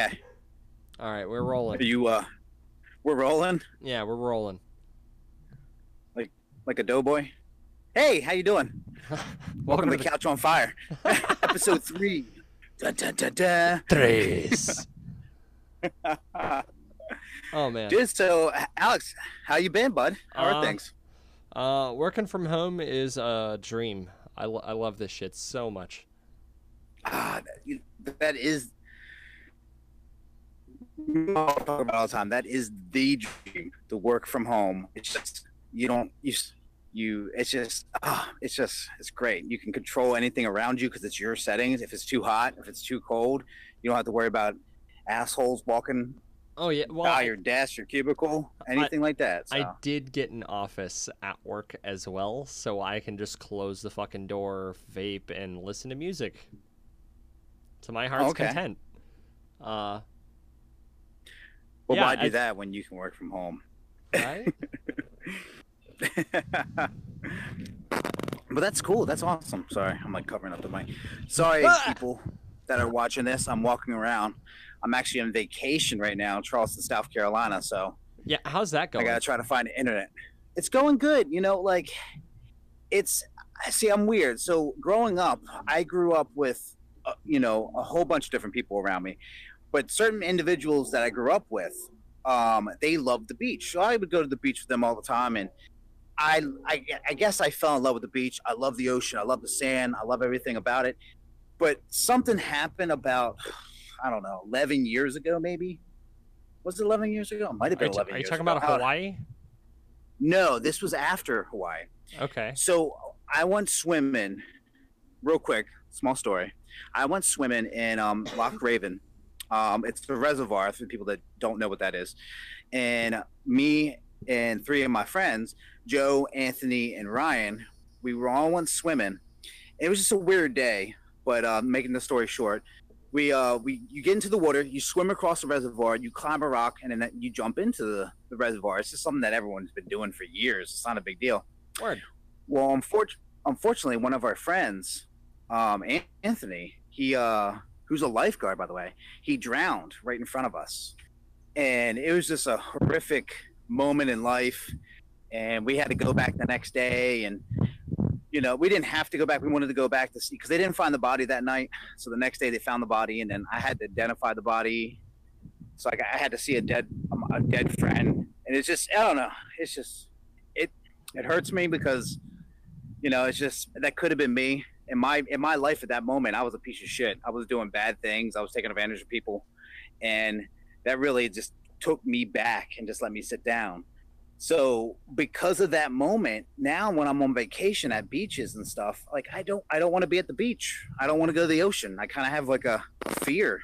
Okay. All right, we're Are rolling. you uh we're rolling Yeah, we're rolling. like like a doughboy? Hey, how you doing? Welcome, to the Couch on Fire. Episode three. Dun, dun, dun, dun. Tres. oh man. Dude, so Alex, how you been, bud? How are Uh, things? Uh, working from home is a dream. I, lo- I love this shit so much. Ah, that, that is talk about all the time. That is the dream. the work from home. It's just you don't you you. It's just ah, it's just it's great. You can control anything around you because it's your settings. If it's too hot, if it's too cold, you don't have to worry about assholes walking Oh yeah. Well, by I, your desk, your cubicle, anything like that. So. I did get an office at work as well, so I can just close the fucking door, vape, and listen to music. To my heart's Okay. content. Uh, well, yeah, why do I- that when you can work from home? right? but that's cool. That's awesome. Sorry, I'm like covering up the mic. Sorry, Ah! people that are watching this. I'm walking around. I'm actually on vacation right now in Charleston, South Carolina. So yeah. How's that going? I gotta try to find the internet. It's going good. You know, like it's. I See, I'm weird. So growing up, I grew up with, uh, you know, a whole bunch of different people around me, but certain individuals that I grew up with, um, they loved the beach. So I would go to the beach with them all the time, and I, I, I guess I fell in love with the beach. I love the ocean. I love the sand. I love everything about it. But something happened about, I don't know, 11 years ago, maybe. Was it 11 years ago? It might have Are been you, t- 11 are you years talking ago. about Hawaii? No, this was after Hawaii. Okay. So I went swimming, real quick, small story. I went swimming in um, Loch Raven. Um, it's a reservoir for people that don't know what that is. And me and three of my friends, Joe, Anthony, and Ryan, we were all went swimming. It was just a weird day, but uh, making the story short, we uh we you get into the water, you swim across the reservoir, you climb a rock, and then you jump into the, the reservoir. It's just something that everyone's been doing for years. It's not a big deal. Word. Well, unfor- unfortunately, one of our friends, um, Anthony, he, uh, who's a lifeguard, by the way, he drowned right in front of us. And it was just a horrific moment in life. And we had to go back the next day. And, you know, we didn't have to go back. We wanted to go back to see because they didn't find the body that night. So the next day they found the body. And then I had to identify the body. So like, I had to see a dead, um, a dead friend. And it's just, I don't know. It's just, it, it hurts me because you know it's just that could have been me in my in my life at that moment i was a piece of shit. I was doing bad things. I was taking advantage of people. And that really just took me back and just let me sit down. So because of that moment now when i'm on vacation at beaches and stuff like i don't i don't want to be at the beach. I don't want to go to the ocean. I kind of have like a fear.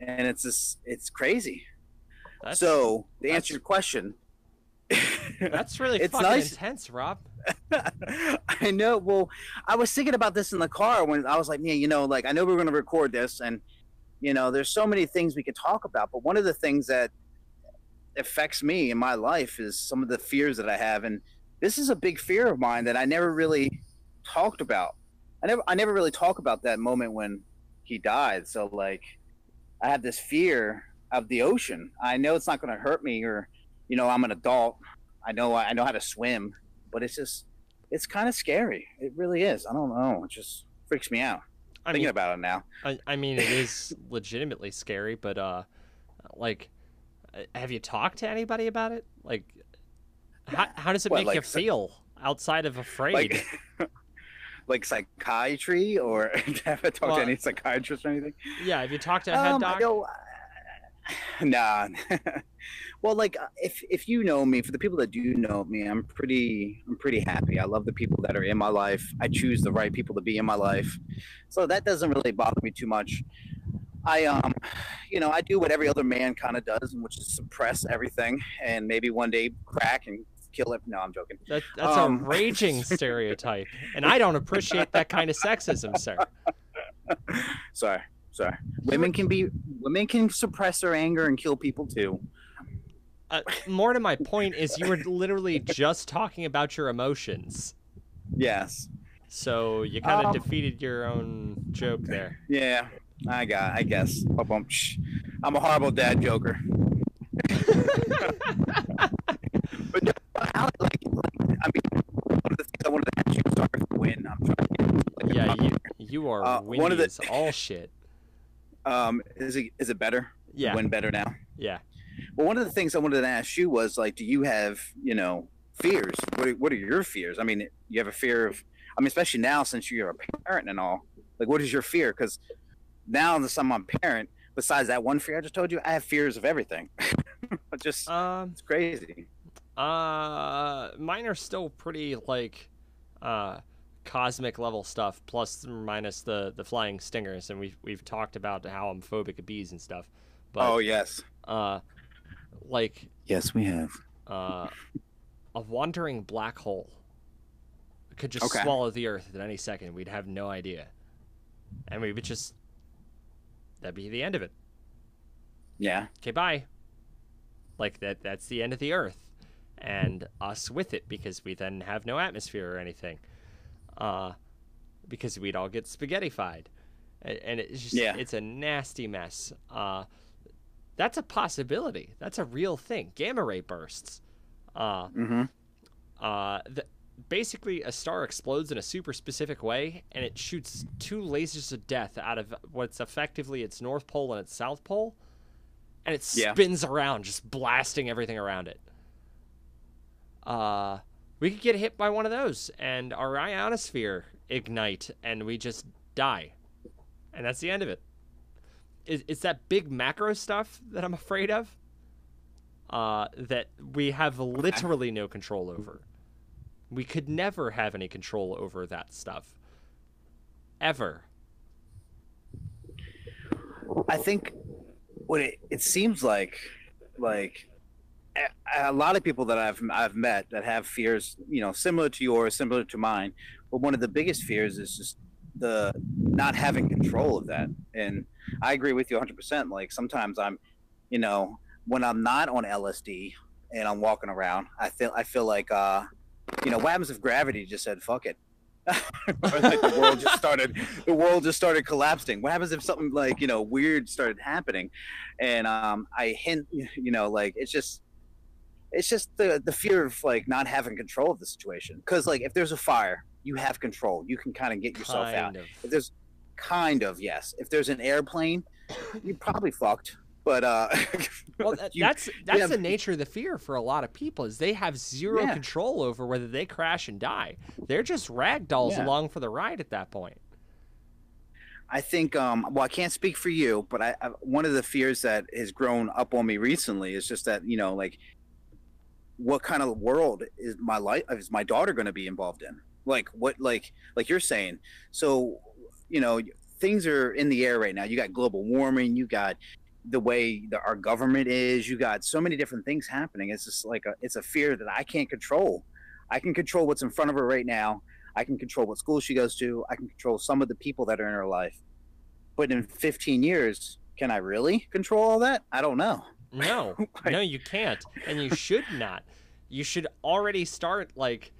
And it's just it's crazy. That's, so to that's- answer your question that's really it's fucking nice- intense, Rob. I know. Well, I was thinking about this in the car when I was like, man, you know, like I know we're going to record this, and you know, there's so many things we could talk about, but one of the things that affects me in my life is some of the fears that I have, and this is a big fear of mine that I never really talked about. I never, I never really talk about that moment when he died. So like, I have this fear of the ocean. I know it's not going to hurt me, or you know, I'm an adult. I know, I know how to swim, but it's just it's kind of scary. It really is. I don't know. It just freaks me out I thinking mean, about it now. I, I mean, it is legitimately scary, but uh, like, have you talked to anybody about it? Like, how, how does it What, make like you feel outside of afraid? Like, like psychiatry, or have I talked Well, to any psychiatrist or anything? yeah, have you talked to a head Um, doc? Nah. well, like uh, if if you know me, for the people that do know me, I'm pretty I'm pretty happy. I love the people that are in my life. I choose the right people to be in my life, so that doesn't really bother me too much. I um, you know, I do what every other man kind of does, which is suppress everything, and maybe one day crack and kill it. No, I'm joking. That, that's um, a raging stereotype, and I don't appreciate that kind of sexism, sir. Sorry, sorry. Women can be women can suppress their anger and kill people too. Uh, more to my point is, you were literally just talking about your emotions, Yes. so you kind of Um, defeated your own joke there. Yeah. I got. I guess. I'm a horrible dad joker. but no, how, like, like, I mean, one of the things I wanted to ask you. Sorry for the win. I'm trying to get. Like, yeah, you, you are Uh, one of the- all shit. Um, is it is it better? Yeah, Win better now. yeah. Well, one of the things I wanted to ask you was like, do you have you know fears? What are, what are your fears? I mean, you have a fear of. I mean, especially now since you're a parent and all. Like, what is your fear? Because now that I'm a parent, besides that one fear I just told you, I have fears of everything. It's just Um, it's crazy. uh, mine are still pretty like, uh, cosmic level stuff. Plus or minus the the flying stingers, and we've we've talked about how I'm phobic of bees and stuff. But oh yes, uh, like yes we have. uh, a wandering black hole could just Okay. swallow the earth at any second. We'd have no idea, and we would just that'd be the end of it. Yeah, Okay, bye. Like that. That's the end of the earth, and us with it because we then have no atmosphere or anything. Uh, because we'd all get spaghettified, and it's just Yeah. it's a nasty mess. Uh, that's a possibility. That's a real thing. Gamma ray bursts. Uh, mm-hmm. uh, the, basically a star explodes in a super specific way and it shoots two lasers of death out of what's effectively its north pole and its south pole and it Yeah. spins around just blasting everything around it uh we could get hit by one of those and our ionosphere ignite and we just die and that's the end of it is, it's that big macro stuff that i'm afraid of uh, that we have literally no control over. We could never have any control over that stuff. Ever. I think what it, it seems like, like a, lot of people that I've I've met that have fears, you know, similar to yours, similar to mine. But one of the biggest fears is just the not having control of that. And I agree with you 100%. Like sometimes I'm, you know, when I'm not on LSD and I'm walking around, I feel I feel like, uh, you know, what happens if gravity just said fuck it? Like the world just started the world just started collapsing what happens if something like you know weird started happening and um i hint you know like it's just it's just the the fear of like not having control of the situation because like if there's a fire you have control you can kind of get yourself out of. if there's kind of yes if there's an airplane you probably fucked but uh Well, that, you- that's that's have- the nature of the fear for a lot of people is they have zero Yeah. control over whether they crash and die. They're just rag dolls Yeah. along for the ride at that point. I think, um, well, I can't speak for you, but I, I one of the fears that has grown up on me recently is just that you know, like, what kind of world is my life is my daughter going to be involved in? Like, what, like, like you're saying. So, you know, things are in the air right now. You got global warming. You got the way our government is. You got so many different things happening. It's just like a, it's a fear that I can't control. I can control what's in front of her right now. I can control what school she goes to. I can control some of the people that are in her life. But in 15 years, can I really control all that? I don't know. No, Like- no, you can't, and you should not. You should already start like,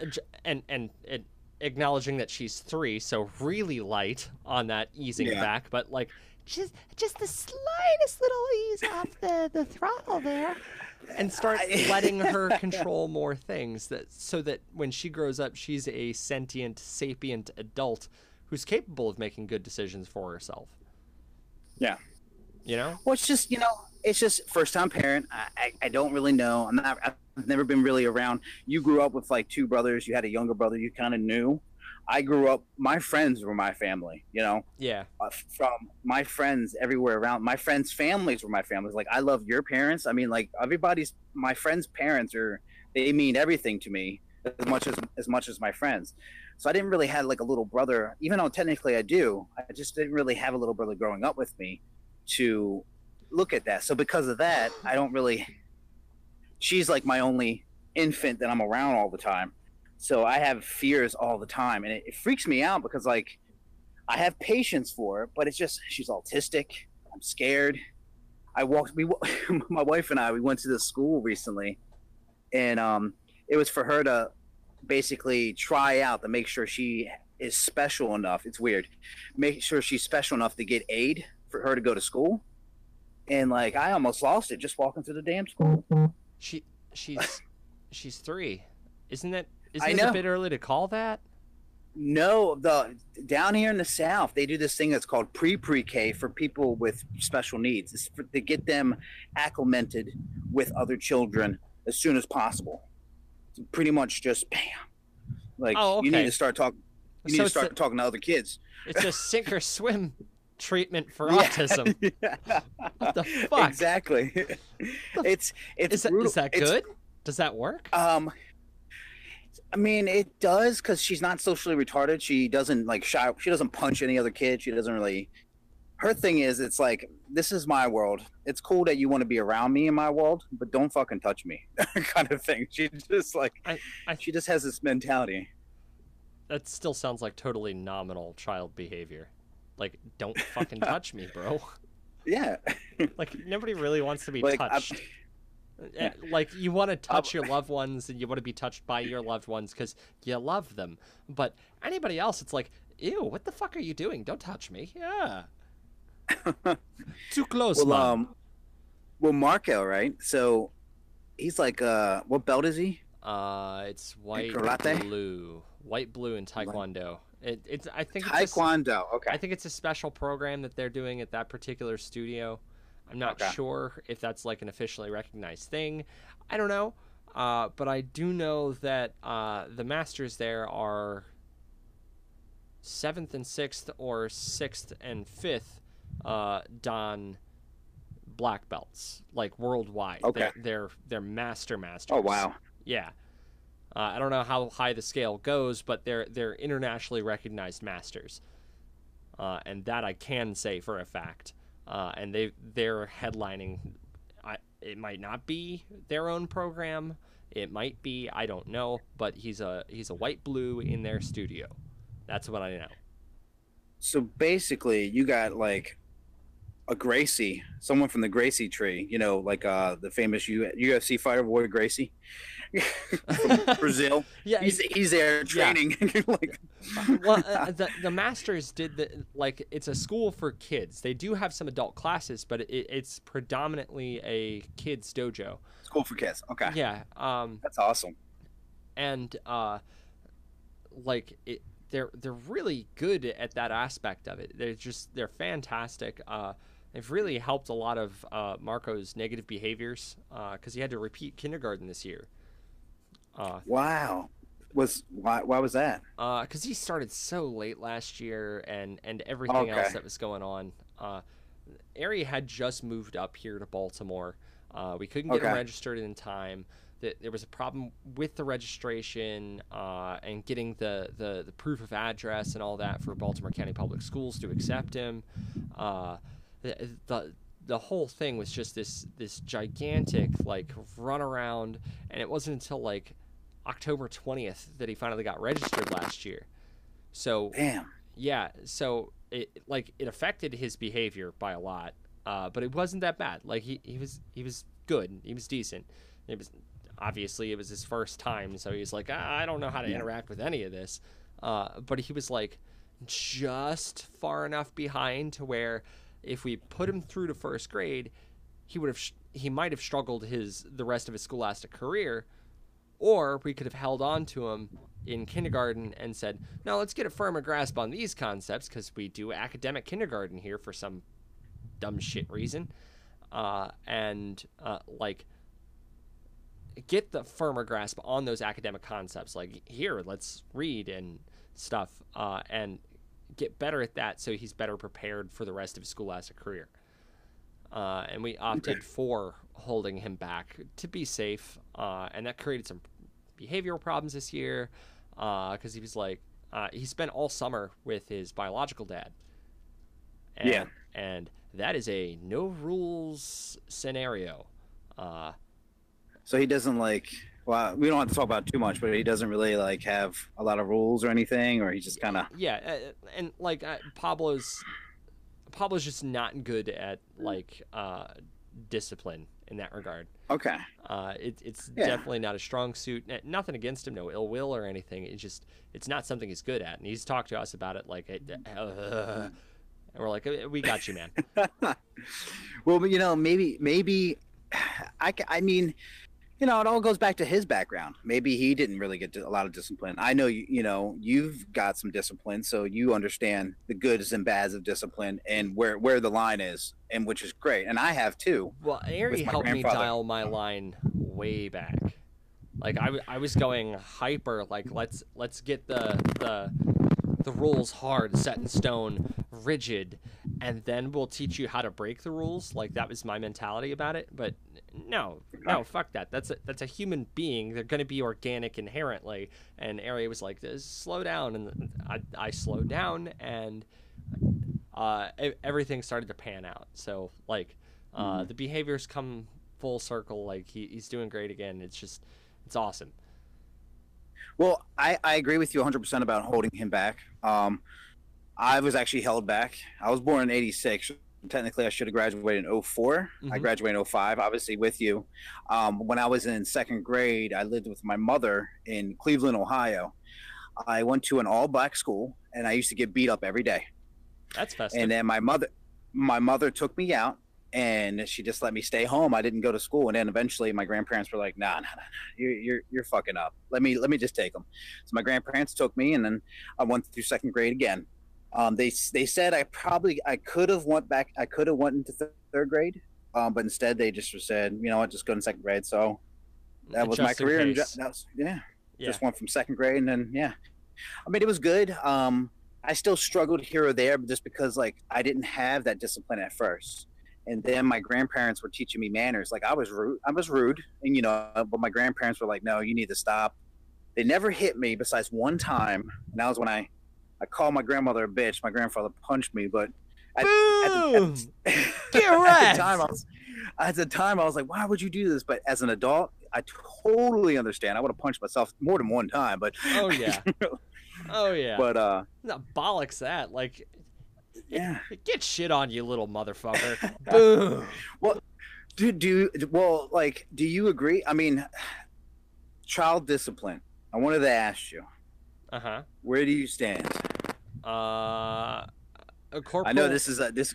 uh, and and, and acknowledging that she's three, so really light on that easing Yeah. back, but like just just the slightest little ease off the the throttle there, and start letting her control more things that so that when she grows up, she's a sentient, sapient adult who's capable of making good decisions for herself. Yeah. You know. Well, it's just you know, it's just first time parent. I, I, I don't really know. I'm not. I've never been really around. You grew up with like two brothers. You had a younger brother. You kind of knew. I grew up. My friends were my family. You know, Yeah. uh, from my friends everywhere around. My friends' families were my families. Like I love your parents. I mean, like everybody's. My friends' parents are. They mean everything to me as much as as much as my friends. So I didn't really have like a little brother, even though technically I do. I just didn't really have a little brother growing up with me to look at that. So because of that, I don't really. She's like my only infant that I'm around all the time. So I have fears all the time, and it, it freaks me out because like I have patience for her, but it's just she's autistic. I'm scared. I walked. We, my wife and I, we went to this school recently, and um, it was for her to basically try out to make sure she is special enough. It's weird. Make sure she's special enough to get aid for her to go to school. And like I almost lost it just walking through the damn school. She she's she's three. Isn't that isn't I it a bit early to call that? No, the down here in the south, they do this thing that's called pre-pre-K for people with special needs. It's for, to get them acclimated with other children as soon as possible. So pretty much just bam. Like Oh, you need to start talking. You need So to start a- talking to other kids. It's a sink or swim treatment for Yeah. autism. Yeah. What the fuck? Exactly. it's it's Is that, is that It's- good? Does that work? Um, I mean, it does because she's not socially retarded. She doesn't like shy. She doesn't punch any other kid. She doesn't really. Her thing is, it's like this is my world. It's cool that you want to be around me in my world, but don't fucking touch me, kind of thing. She just like I- I- she just has this mentality. That still sounds like totally nominal child behavior. Like, don't fucking touch me, bro. Yeah, Like, nobody really wants to be like touched. Uh, Like, you want to touch your loved ones and you want to be touched by your loved ones because you love them. But anybody else, it's like, ew, what the fuck are you doing? Don't touch me. Yeah. Too close, well, um, well, Marco, right? So he's like, uh, what belt is he? Uh, it's white, blue, white, blue, and taekwondo. It, it's. I think it's a Taekwondo. Okay. I think it's a special program that they're doing at that particular studio. I'm not Okay. sure if that's like an officially recognized thing. I don't know. Uh, but I do know that uh, the masters there are seventh and sixth or sixth and fifth uh, Dan black belts, like worldwide. Okay. They're, they're, they're master masters. oh wow. Yeah. Uh, I don't know how high the scale goes, but they're they're internationally recognized masters, uh, and that I can say for a fact. Uh, and they they're headlining. I, it might not be their own program. It might be. I don't know. But he's a he's a white blue in their studio. That's what I know. So basically, you got like a Gracie, someone from the Gracie tree, you know, like uh the famous U- UFC fighter Royce Gracie from Brazil. Yeah. He's he's there training. like, well, uh, the the masters did the like it's a school for kids. They do have some adult classes, but it, it's predominantly a kids dojo. school for kids. Okay, Yeah. Um. that's awesome. and uh like it they're they're really good at that aspect of it they're just they're fantastic uh they've really helped a lot of uh marco's negative behaviors uh because he had to repeat kindergarten this year uh Wow. Was why why was that? uh because he started so late last year and and everything else that was going on uh Ari had just moved up here to Baltimore. Uh, we couldn't get him registered in time. That there was a problem with the registration uh, and getting the, the, the proof of address and all that for Baltimore County Public Schools to accept him. Uh, the, the the whole thing was just this this gigantic like run around, and it wasn't until like October twentieth that he finally got registered last year. So Damn. yeah, so it like it affected his behavior by a lot, uh, but it wasn't that bad. Like he, he was he was good. He was decent. It was obviously it was his first time, so he's like "Ah, I don't know how to Yeah. interact with any of this. Uh, but he was like just far enough behind to where if we put him through to first grade, he would have sh- he might have struggled his the rest of his scholastic career, or we could have held on to him in kindergarten and said, "No, let's get a firmer grasp on these concepts because we do academic kindergarten here for some dumb shit reason," uh, and uh, like get the firmer grasp on those academic concepts. Like here, let's read and stuff, uh, and get better at that so he's better prepared for the rest of his scholastic career. Uh, and we opted for holding him back to be safe, uh, and that created some behavioral problems this year because he was like uh, he spent all summer with his biological dad. And, Yeah. and that is a no rules scenario. Uh, So he doesn't like. Well, we don't have to talk about too much, but he doesn't really like have a lot of rules or anything, or he just kind of. yeah, uh, and like uh, Pablo's Pablo's just not good at like uh, discipline in that regard. Okay. Uh, it, it's Yeah. definitely not a strong suit. Nothing against him, no ill will or anything. It's just it's not something he's good at, and he's talked to us about it. Like, uh, and we're like, "Uh, we got you, man. well, you know, maybe, maybe, I, I mean, you know, it all goes back to his background. Maybe he didn't really get a lot of discipline. I know, you, you know, you've got some discipline, so you understand the goods and bads of discipline and where where the line is, and which is great. And I have too. Well, Ari helped me dial my line way back. Like I, I was going hyper. Like let's let's get the the the rules hard, set in stone, rigid, and then we'll teach you how to break the rules. Like that was my mentality about it. But no, no, fuck that. That's a that's a human being. They're gonna be organic inherently. And Ari was like, slow down, and I I slowed down, and uh, everything started to pan out. So like, uh, the behaviors come full circle. Like he, he's doing great again. It's just, it's awesome. Well, I, I agree with you 100% about holding him back. Um, I was actually held back. I was born in 86. Technically, I should have graduated in 4 I Mhm. graduated in 05, obviously, with you. Um, when I was in second grade, I lived with my mother in Cleveland, Ohio. I went to an all black school, and I used to get beat up every day. That's festive. And then my mother, my mother took me out, and she just let me stay home. I didn't go to school, and then eventually my grandparents were like, "Nah, nah, nah, nah. You're, you're you're fucking up. Let me let me just take them." So my grandparents took me, and then I went through second grade again. Um, they they said I probably I could have went back. I could have went into th- third grade, um, but instead they just said, you know what, just go in second grade. So that was my Just in career. And that was, yeah, yeah. just went from second grade and then yeah i mean it was good um i still struggled here or there just because like i didn't have that discipline at first and then my grandparents were teaching me manners like i was rude i was rude and you know but my grandparents were like no you need to stop they never hit me besides one time and that was when i i called my grandmother a bitch my grandfather punched me but at, at, the, at, Get at the time I was, at the time I was like, why would you do this? But as an adult, I totally understand. I would have punched myself more than one time, but Oh yeah. Oh yeah. but uh, no, bollocks that. Like, yeah, get shit on you, little motherfucker. Boom. Well, do do well. Like, do you agree? I mean, child discipline. I wanted to ask you, Uh huh. where do you stand? Uh, a corporal. I know this is a this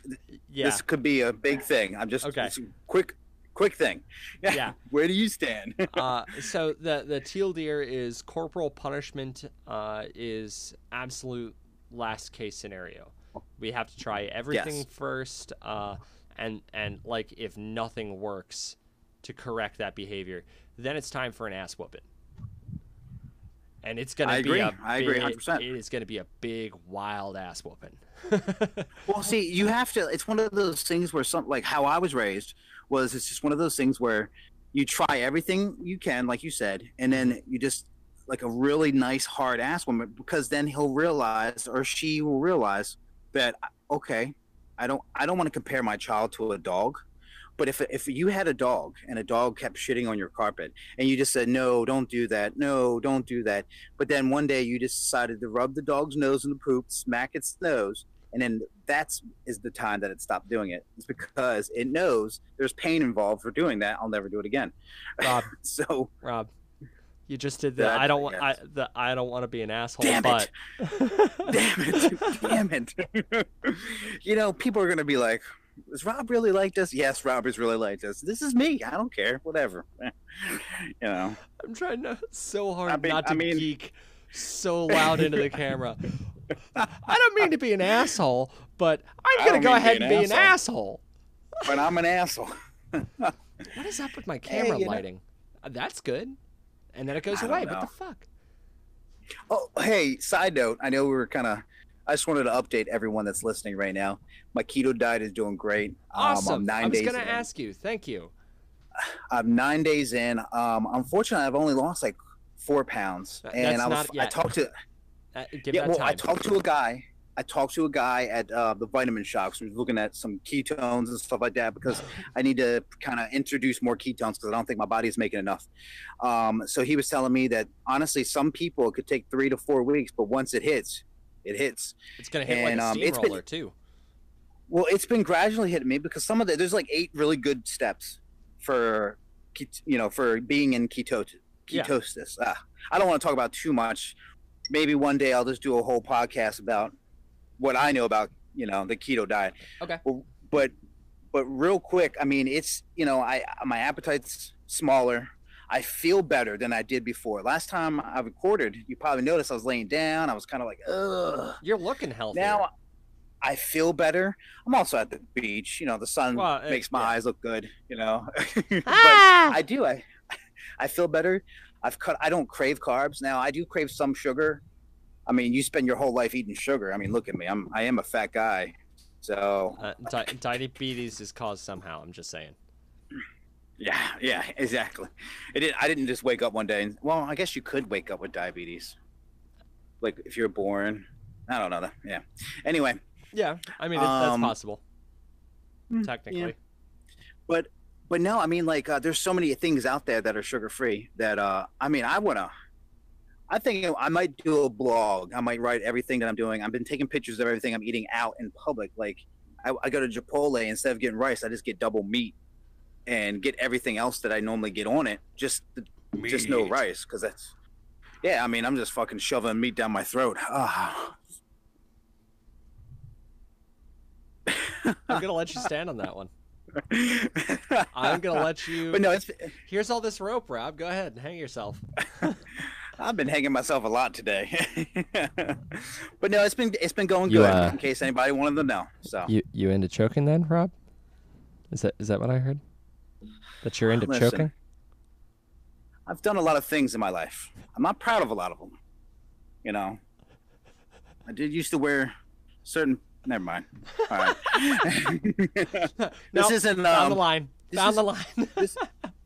Yeah. this could be a big thing. I'm just Okay. a quick quick thing. Yeah. where do you stand? uh, so the the teal deer is corporal punishment uh, is absolute last case scenario. We have to try everything Yes. first, uh, and and like if nothing works to correct that behavior, then it's time for an ass whooping. And it's gonna I be agree. a I agree 100%. It is gonna be a big wild ass whooping. Well, see, you have to. It's one of those things where some, like how I was raised, was it's just one of those things where you try everything you can, like you said, and then you just like a really nice hard ass woman, because then he'll realize or she will realize that okay, I don't, I don't want to compare my child to a dog. But if, if you had a dog and a dog kept shitting on your carpet and you just said, no, don't do that. No, don't do that. But then one day you just decided to rub the dog's nose in the poop, smack its nose, and then that's is the time that it stopped doing it. It's because it knows there's pain involved for doing that. I'll never do it again. Rob, So Rob, you just did That- I don't want I the I don't want to be an asshole. Damn but it. damn it, damn it. you know, people are gonna be like, "Is Rob really like this?" Yes, Rob is really like this. This is me. I don't care. Whatever. you know. I'm trying to so hard I mean- not to I mean- geek so loud into the camera. I don't mean to be an asshole, but I'm gonna go ahead and be an asshole. But I'm an asshole. What is up with my camera know- lighting? Uh, That's good. And then it goes I away. What the fuck? Oh, hey, side note. I know we were kind of. I just wanted to update everyone that's listening right now. My keto diet is doing great. Um, Awesome. I'm nine I was gonna ask you. Thank you. I'm nine days in. Um, unfortunately, I've only lost like four pounds, and that's I was. I talked to. Uh, give yeah, well, time. I talked to a guy. I talked to a guy at uh, the vitamin shop. So he was looking at some ketones and stuff like that because I need to kind of introduce more ketones because I don't think my body is making enough. Um, so he was telling me that honestly, some people it could take three to four weeks, but once it hits, it hits. it's gonna hit and, like a um, it's been- steamroller too. Well, it's been gradually hitting me because some of the there's like eight really good steps for you know for being in keto Yeah. ketosis. Ah, I don't want to talk about too much. Maybe one day I'll just do a whole podcast about what I know about you know the keto diet. Okay. Well, but but real quick, I mean, it's you know I my appetite's smaller. I feel better than I did before. Last time I recorded, you probably noticed I was laying down. I was kind of like, ugh. You're looking healthy. Now I feel better. I'm also at the beach. You know, the sun Well, uh, makes my yeah. eyes look good. You know, but Ah! I do. I I feel better. I've cut. I don't crave carbs now. I do crave some sugar. I mean, you spend your whole life eating sugar. I mean, look at me. I'm I am a fat guy. So uh, di- diabetes is caused somehow. I'm just saying. Yeah, yeah, exactly. It did, I didn't just wake up one day and well, I guess you could wake up with diabetes. Like if you're born. I don't know. That. Yeah. Anyway, Yeah, I mean it, that's Um, possible. mm, Technically. but but no, I mean like uh, there's so many things out there that are sugar free that uh I mean I wanna I think I might do a blog. I might write everything that I'm doing. I've been taking pictures of everything I'm eating out in public. Like I, I go to Chipotle instead of getting rice, I just get double meat and get everything else that I normally get on it. Just just no rice because that's yeah. I mean I'm just fucking shoving meat down my throat. Ah. I'm gonna let you stand on that one. I'm gonna let you. But no, it's Here's all this rope, Rob. Go ahead and hang yourself. I've been hanging myself a lot today. but no, it's been it's been going You, good uh, in case anybody wanted to know. So You you into choking then, Rob? Is that is that what I heard? That you're into Listen. choking? I've done a lot of things in my life. I'm not proud of a lot of them. You know, I did used to wear certain. Never mind. All right. this Nope, isn't. Down the Um, line. this Down is- the line. this,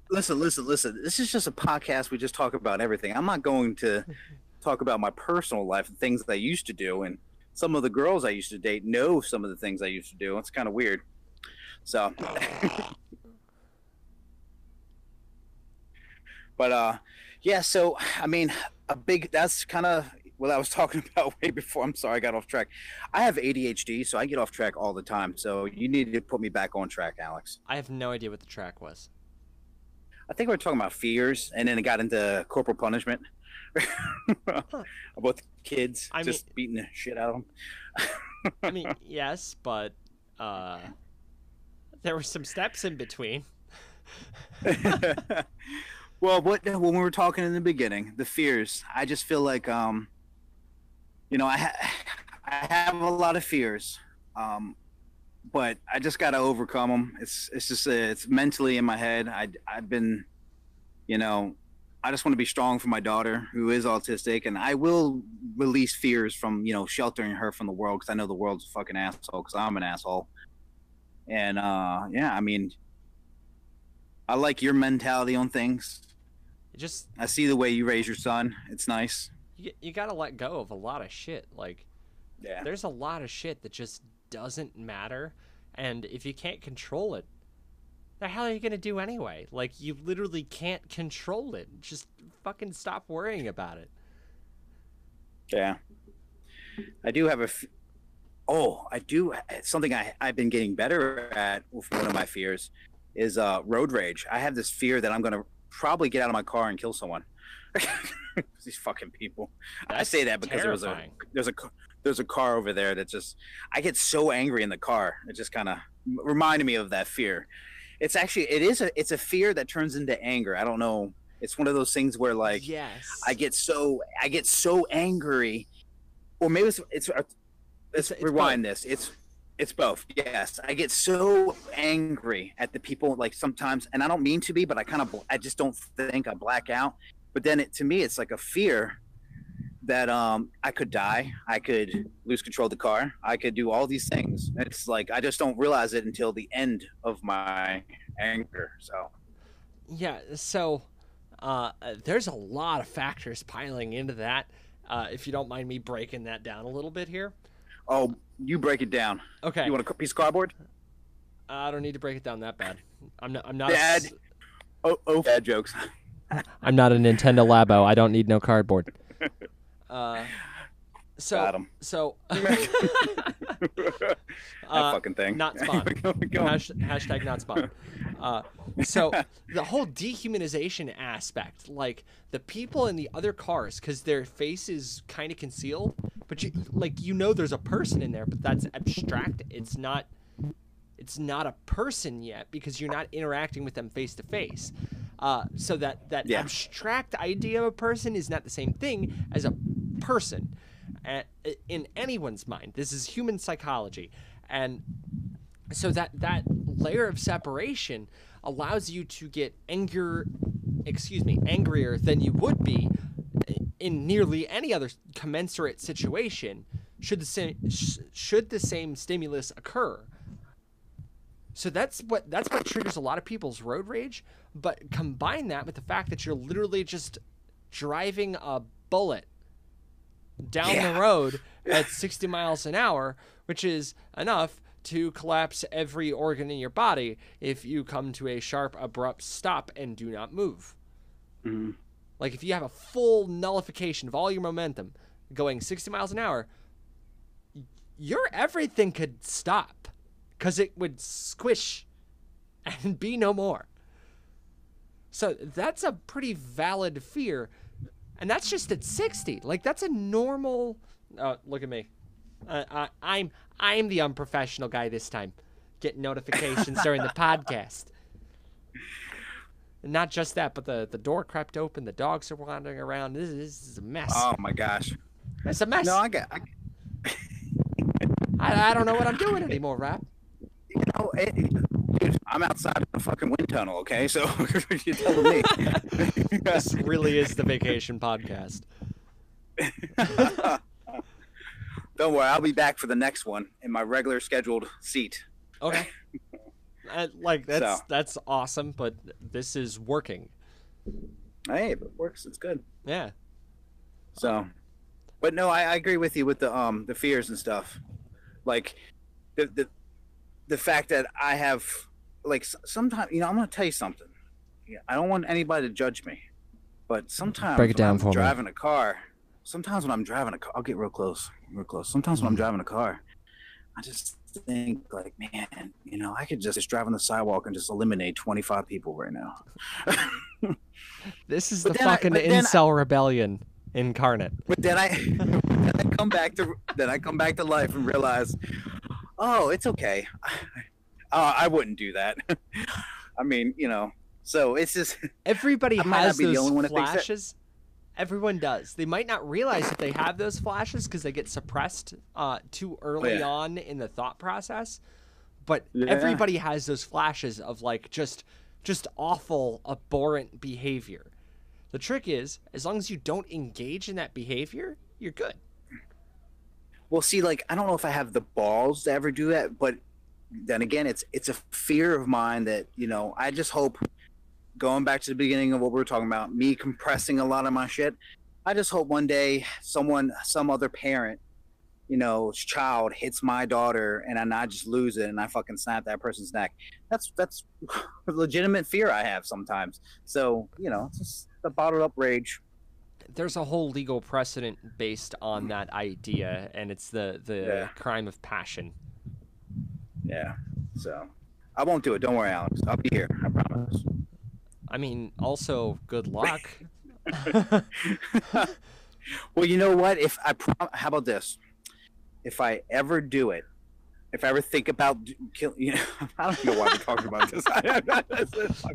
listen, listen, listen. This is just a podcast. We just talk about everything. I'm not going to talk about my personal life and things that I used to do. And some of the girls I used to date know some of the things I used to do. It's kind of weird. So, but uh, yeah. So I mean, a big. That's kind of what I was talking about way before. I'm sorry, I got off track. I have ADHD, so I get off track all the time. So you need to put me back on track, Alex. I have no idea what the track was. I think we were talking about fears, and then it got into corporal punishment about the kids I just beating the shit out of them. I mean, yes, but uh, there were some steps in between. well, what when we were talking in the beginning, the fears. I just feel like, um, you know, I ha- I have a lot of fears, um, but I just got to overcome them. It's it's just uh, it's mentally in my head. I I've been, you know, I just want to be strong for my daughter who is autistic, and I will release fears from you know sheltering her from the world because I know the world's a fucking asshole because I'm an asshole. And uh, yeah, I mean, I like your mentality on things. You just I see the way you raise your son. It's nice. you, you gotta let go of a lot of shit. Like Yeah. there's a lot of shit that just doesn't matter, and if you can't control it, the hell are you gonna do anyway? Like you literally can't control it. Just fucking stop worrying about it. Yeah. I do have a. F- oh, I do. Something I, I've been getting better at with one of my fears is uh, road rage. I have this fear that I'm going to probably get out of my car and kill someone. These fucking people. I say that because there was a there's a there's a car over there that just I get so angry in the car. It just kind of reminded me of that fear. It's actually it is a it's a fear that turns into anger. I don't know. It's one of those things where like yes. I get so I get so angry, or maybe it's it's, let's It's- it's rewind this. It's it's both. Yes, I get so angry at the people like sometimes, and I don't mean to be, but I kind of I just don't think I black out. But then it, to me, it's like a fear that um I could die, I could lose control of the car, I could do all these things. It's like I just don't realize it until the end of my anger. So Yeah, so uh, uh, there's a lot of factors piling into that. Uh, if you don't mind me breaking that down a little bit here. oh, you break it down. Okay. You want a piece of cardboard? I don't need to break it down that bad. I'm not. I'm not. Dad. A, Oh, oh, bad jokes. I'm not a Nintendo Labo. I don't need no cardboard. uh, So Got 'em. so that uh, fucking thing. not spawn. Go- go. Hash, hashtag not spawn. Uh, so the whole dehumanization aspect, like the people in the other cars, because their face is kind of concealed, but you like you know there's a person in there, but that's abstract. It's not. It's not a person yet because you're not interacting with them face to face. Uh, so that that Yeah. abstract idea of a person is not the same thing as a person in anyone's mind. This is human psychology, and so that that layer of separation allows you to get anger excuse me angrier than you would be in nearly any other commensurate situation should the same should the same stimulus occur. So that's what that's what triggers a lot of people's road rage. But combine that with the fact that you're literally just driving a bullet down Yeah. the road at 60 miles an hour, which is enough to collapse every organ in your body if you come to a sharp, abrupt stop and do not move. Mhm. Like if you have a full nullification of all your momentum going 60 miles an hour, your everything could stop because it would squish and be no more. So that's a pretty valid fear. And that's just at 60. Like that's a normal. Uh, look at me. Uh, I, I'm I'm the unprofessional guy this time, getting notifications during the podcast. And not just that, but the, the door crept open. The dogs are wandering around. This, is- this is a mess. Oh my gosh. it's a mess. No, I got. I, I, I don't know what I'm doing anymore, Rob. you know, it, dude, I'm outside of the fucking wind tunnel. Okay, so you're telling me. This really is the vacation podcast. Don't worry, I'll be back for the next one in my regular scheduled seat. Okay. Uh, like that's So. that's awesome, but this is working. Hey, if it works, it's good. Yeah. So, but no, I, I agree with you with the um the fears and stuff. Like the the the fact that I have like sometimes you know I'm gonna tell you something. I don't want anybody to judge me, but sometimes Break it when down I'm for me. driving a car. Sometimes when I'm driving a car, I'll get real close, real close. Sometimes Mm-hmm. when I'm driving a car, I just think like, man, you know, I could just, just drive on the sidewalk and just eliminate 25 people right now. This is But the I- fucking I- incel rebellion incarnate. But then I, then I come back to then I come back to life and realize, oh, it's okay. Uh, I wouldn't do that. I mean, you know, so it's just Everybody has those only one that thinks that. flashes. Everyone does. They might not realize that they have those flashes because they get suppressed uh, too early Oh, yeah. on in the thought process. But Yeah. everybody has those flashes of like just just awful, abhorrent behavior. The trick is, as long as you don't engage in that behavior, you're good. well, see, like I don't know if I have the balls to ever do that, but then again, it's it's a fear of mine that you know. I just hope going back to the beginning of what we were talking about, me compressing a lot of my shit. I just hope one day someone, some other parent, you know, child hits my daughter and I not just lose it and I fucking snap that person's neck. That's that's a legitimate fear I have sometimes. So you know, it's just the bottled up rage. There's a whole legal precedent based on mm. that idea, and it's the the Yeah. crime of passion. Yeah. So I won't do it. Don't worry, Alex. I'll be here. I promise. I mean, also good luck. well, you know what? If I prom- how about this? If I ever do it, if I ever think about kill, you know, I don't know why we're talking about this.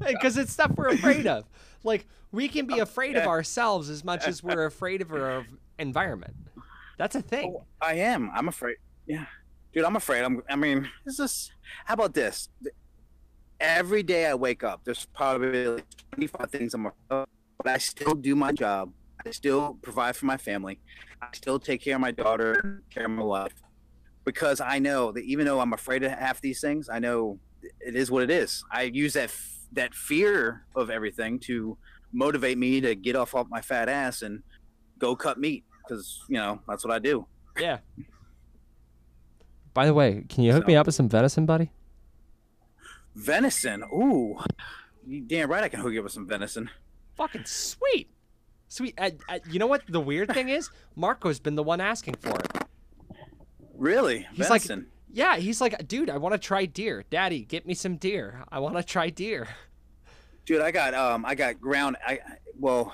because it's stuff we're afraid of. Like we can be afraid of ourselves as much as we're afraid of our environment. That's a thing. Oh, I am. I'm afraid. Yeah, dude, I'm afraid. I'm. I mean, is this? How about this? Every day I wake up, there's probably like 25 things I'm afraid of, but I still do my job. I still provide for my family. I still take care of my daughter, care of my wife, because I know that even though I'm afraid of half these things, I know it is what it is. I use that that fear of everything to motivate me to get off off my fat ass and go cut meat because you know that's what I do. Yeah. By the way, can you hook So- me up with some venison, buddy? Venison. Ooh. You damn right I can hook you up with some venison. Fucking sweet. Sweet. Uh, uh, you know what the weird thing is? Marco's been the one asking for it. Really? He's Venison. like, yeah, he's like, dude, I want to try deer. Daddy, get me some deer. I want to try deer. dude, I got um, I got ground. I well,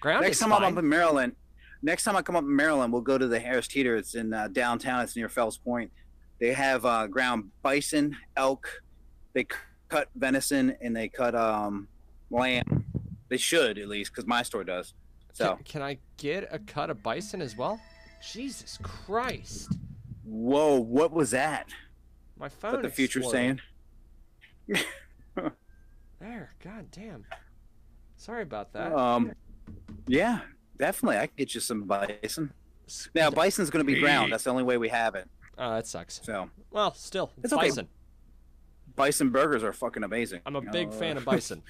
Ground next time fine. I'm up in Maryland, next time I come up in Maryland, we'll go to the Harris Teeter. It's in uh, downtown. It's near Fells Point. They have uh, ground bison, elk. They c- cut venison and they cut um, lamb. They should at least, because my store does. So Can, can I get a cut of bison as well? Jesus Christ. whoa, what was that? My phone What the future saying? There, god damn. Sorry about that. Um, yeah, definitely. I can get you some bison. Now, bison's going to be ground. That's the only way we have it. Oh, that sucks. So, Well, still, It's okay. bison. bison burgers are fucking amazing. I'm a big know, fan uh, of bison.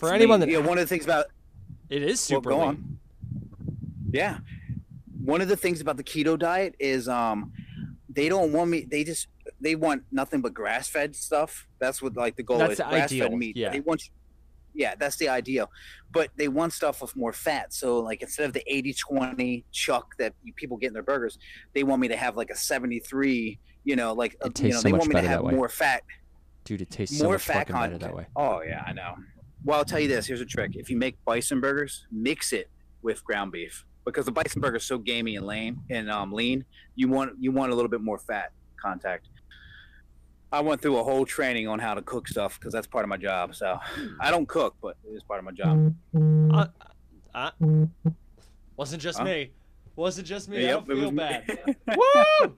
For anyone that yeah, one of the things about it is well, super go lean. on. Yeah, one of the things about the keto diet is um, they don't want me. They just they want nothing but grass fed stuff. That's what like the goal That's is. Grass fed meat. yeah. They want. Yeah, that's the ideal. But they want stuff with more fat. So like instead of the 80-20 chuck that people get in their burgers, they want me to have like a 73, you know, like uh, It you know, so they want me to have more fat Dude, it tastes so more much fat fucking better content. that way. Oh yeah, I know. Well, I'll tell you this. Here's a trick: if you make bison burgers, mix it with ground beef because the bison burger is so gamey and lame and um, lean. You want you want a little bit more fat contact. I went through a whole training on how to cook stuff because that's part of my job. So I don't cook, but it is part of my job. Uh, uh, wasn't just Huh? me. Wasn't just me. Yep, I don't feel bad. Woo!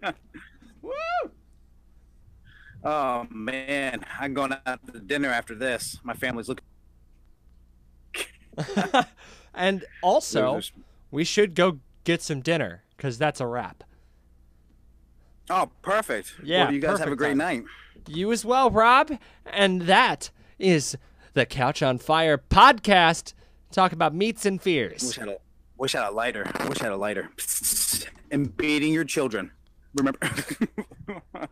Woo! Oh man, I'm going out to dinner after this. My family's looking. and also, Losers. we should go get some dinner because that's a wrap. Oh, perfect. Yeah, Well, you guys have a great time. night. You as well, Rob. And that is the Couch on Fire podcast. Talk about meats and fears. Wish I had a wish I had a lighter. Wish I had a lighter. and beating your children. Remember.